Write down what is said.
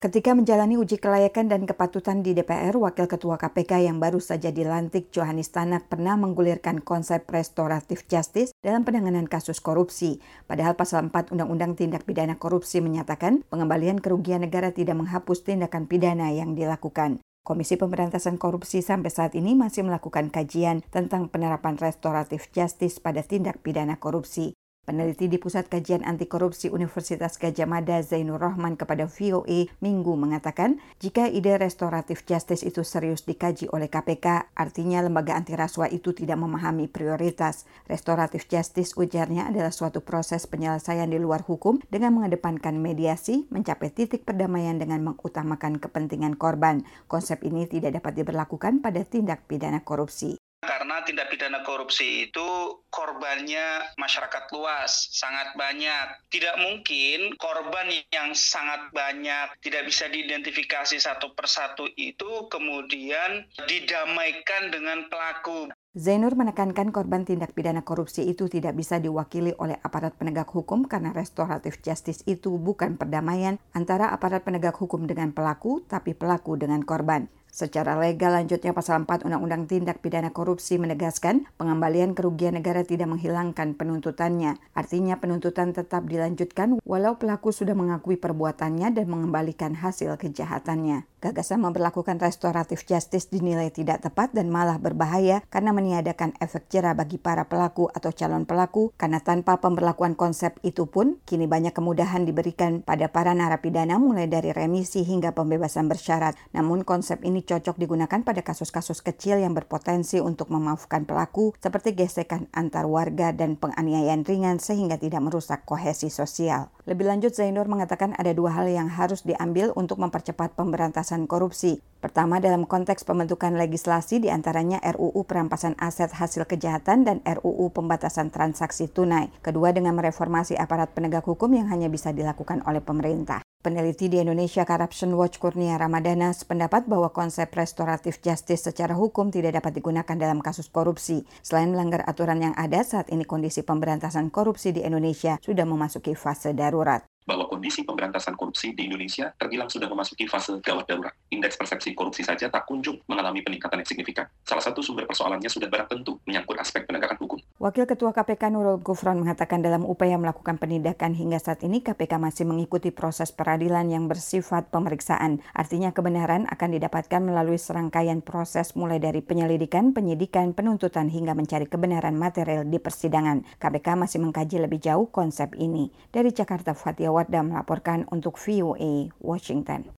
Ketika menjalani uji kelayakan dan kepatutan di DPR, Wakil Ketua KPK yang baru saja dilantik Johanis Tanak pernah menggulirkan konsep restoratif justice dalam penanganan kasus korupsi. Padahal pasal 4 Undang-Undang Tindak Pidana Korupsi menyatakan pengembalian kerugian negara tidak menghapus tindakan pidana yang dilakukan. Komisi Pemberantasan Korupsi sampai saat ini masih melakukan kajian tentang penerapan restoratif justice pada tindak pidana korupsi. Peneliti di Pusat Kajian Anti Korupsi Universitas Gajah Mada Zainur Rahman kepada VOA Minggu mengatakan, jika ide restoratif justice itu serius dikaji oleh KPK, artinya lembaga anti rasuah itu tidak memahami prioritas. Restoratif justice ujarnya adalah suatu proses penyelesaian di luar hukum dengan mengedepankan mediasi, mencapai titik perdamaian dengan mengutamakan kepentingan korban. Konsep ini tidak dapat diberlakukan pada tindak pidana korupsi karena tindak pidana korupsi itu korbannya masyarakat luas, sangat banyak. Tidak mungkin korban yang sangat banyak tidak bisa diidentifikasi satu persatu itu kemudian didamaikan dengan pelaku. Zainur menekankan korban tindak pidana korupsi itu tidak bisa diwakili oleh aparat penegak hukum karena restoratif justice itu bukan perdamaian antara aparat penegak hukum dengan pelaku, tapi pelaku dengan korban. Secara legal lanjutnya pasal 4 Undang-Undang Tindak Pidana Korupsi menegaskan pengembalian kerugian negara tidak menghilangkan penuntutannya. Artinya penuntutan tetap dilanjutkan walau pelaku sudah mengakui perbuatannya dan mengembalikan hasil kejahatannya. Gagasan memperlakukan restoratif justice dinilai tidak tepat dan malah berbahaya karena meniadakan efek jerah bagi para pelaku atau calon pelaku karena tanpa pemberlakuan konsep itu pun kini banyak kemudahan diberikan pada para narapidana mulai dari remisi hingga pembebasan bersyarat. Namun konsep ini cocok digunakan pada kasus-kasus kecil yang berpotensi untuk memaafkan pelaku seperti gesekan antar warga dan penganiayaan ringan sehingga tidak merusak kohesi sosial. Lebih lanjut Zainur mengatakan ada dua hal yang harus diambil untuk mempercepat pemberantasan korupsi. Pertama, dalam konteks pembentukan legislasi di antaranya RUU perampasan aset hasil kejahatan dan RUU pembatasan transaksi tunai. Kedua, dengan mereformasi aparat penegak hukum yang hanya bisa dilakukan oleh pemerintah. Peneliti di Indonesia Corruption Watch Kurnia Ramadana sependapat bahwa konsep restoratif justice secara hukum tidak dapat digunakan dalam kasus korupsi. Selain melanggar aturan yang ada, saat ini kondisi pemberantasan korupsi di Indonesia sudah memasuki fase darurat bahwa kondisi pemberantasan korupsi di Indonesia terbilang sudah memasuki fase gawat darurat. Indeks persepsi korupsi saja tak kunjung mengalami peningkatan yang signifikan. Salah satu sumber persoalannya sudah barang tentu menyangkut aspek penegakan hukum. Wakil Ketua KPK Nurul Gufron mengatakan dalam upaya melakukan penindakan hingga saat ini KPK masih mengikuti proses peradilan yang bersifat pemeriksaan. Artinya kebenaran akan didapatkan melalui serangkaian proses mulai dari penyelidikan, penyidikan, penuntutan hingga mencari kebenaran material di persidangan. KPK masih mengkaji lebih jauh konsep ini. Dari Jakarta, Fatia Wardah melaporkan untuk VOA Washington.